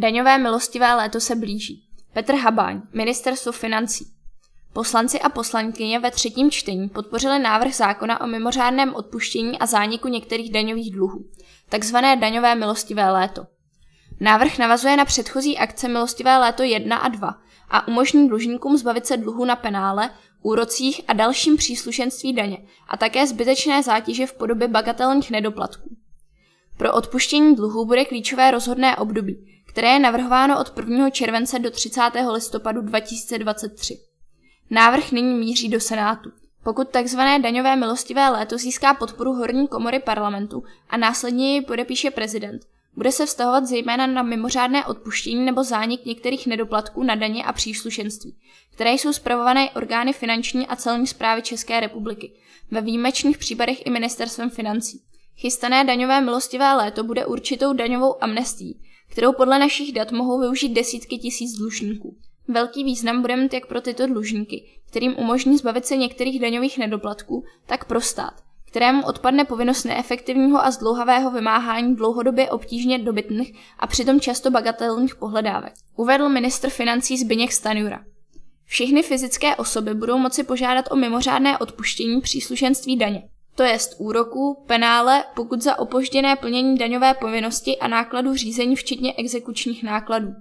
Daňové milostivé léto se blíží. Petr Habáň, ministerstvo financí. Poslanci a poslankyně ve třetím čtení podpořili návrh zákona o mimořádném odpuštění a zániku některých daňových dluhů, takzvané daňové milostivé léto. Návrh navazuje na předchozí akce milostivé léto 1 a 2 a umožní dlužníkům zbavit se dluhu na penále, úrocích a dalším příslušenství daně a také zbytečné zátěže v podobě bagatelních nedoplatků. Pro odpuštění dluhu bude klíčové rozhodné období, které je navrhováno od 1. července do 30. listopadu 2023. Návrh nyní míří do Senátu. Pokud tzv. daňové milostivé léto získá podporu horní komory parlamentu a následně ji podepíše prezident, bude se vztahovat zejména na mimořádné odpuštění nebo zánik některých nedoplatků na daně a příslušenství, které jsou zpravované orgány finanční a celní zprávy České republiky, ve výjimečných případech i ministerstvem financí. Chystané daňové milostivé léto bude určitou daňovou amnestií, kterou podle našich dat mohou využít desítky tisíc dlužníků. Velký význam bude mít jak pro tyto dlužníky, kterým umožní zbavit se některých daňových nedoplatků, tak pro stát, kterému odpadne povinnost neefektivního a zdlouhavého vymáhání dlouhodobě obtížně dobytných a přitom často bagatelných pohledávek. Uvedl ministr financí Zbyněk Stanjura. Všechny fyzické osoby budou moci požádat o mimořádné odpuštění příslušenství daně to jest úroků, penále, pokud za opožděné plnění daňové povinnosti a nákladu řízení včetně exekučních nákladů.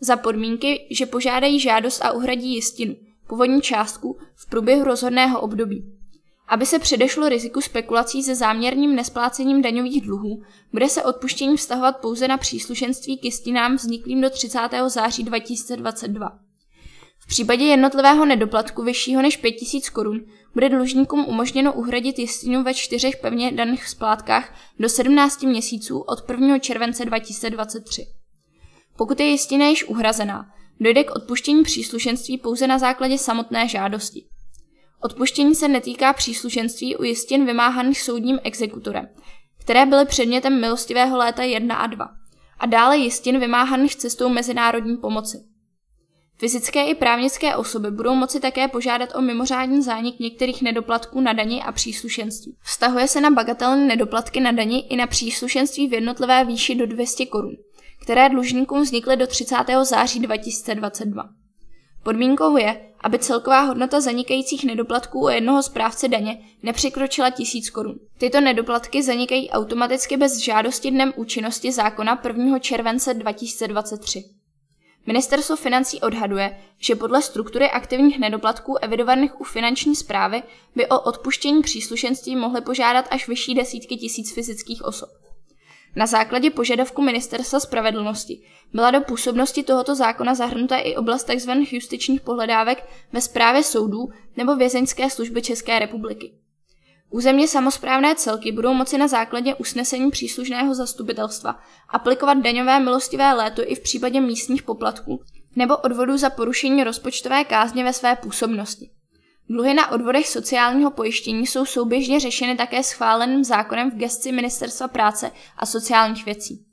Za podmínky, že požádají žádost a uhradí jistinu, původní částku, v průběhu rozhodného období. Aby se předešlo riziku spekulací se záměrným nesplácením daňových dluhů, bude se odpuštění vztahovat pouze na příslušenství k jistinám vzniklým do 30. září 2022. V případě jednotlivého nedoplatku vyššího než 5000 korun bude dlužníkům umožněno uhradit jistinu ve čtyřech pevně daných splátkách do 17 měsíců od 1. července 2023. Pokud je jistina již uhrazená, dojde k odpuštění příslušenství pouze na základě samotné žádosti. Odpuštění se netýká příslušenství u jistin vymáhaných soudním exekutorem, které byly předmětem milostivého léta 1 a 2, a dále jistin vymáhaných cestou mezinárodní pomoci. Fyzické i právnické osoby budou moci také požádat o mimořádný zánik některých nedoplatků na dani a příslušenství. Vztahuje se na bagatelné nedoplatky na dani i na příslušenství v jednotlivé výši do 200 korun, které dlužníkům vznikly do 30. září 2022. Podmínkou je, aby celková hodnota zanikajících nedoplatků u jednoho správce daně nepřekročila 1000 korun. Tyto nedoplatky zanikají automaticky bez žádosti dnem účinnosti zákona 1. července 2023. Ministerstvo financí odhaduje, že podle struktury aktivních nedoplatků evidovaných u finanční zprávy by o odpuštění příslušenství mohly požádat až vyšší desítky tisíc fyzických osob. Na základě požadavku Ministerstva spravedlnosti byla do působnosti tohoto zákona zahrnuta i oblast tzv. justičních pohledávek ve správě soudů nebo vězeňské služby České republiky. Územně samozprávné celky budou moci na základě usnesení příslušného zastupitelstva aplikovat daňové milostivé léto i v případě místních poplatků nebo odvodů za porušení rozpočtové kázně ve své působnosti. Dluhy na odvodech sociálního pojištění jsou souběžně řešeny také schváleným zákonem v gesci Ministerstva práce a sociálních věcí.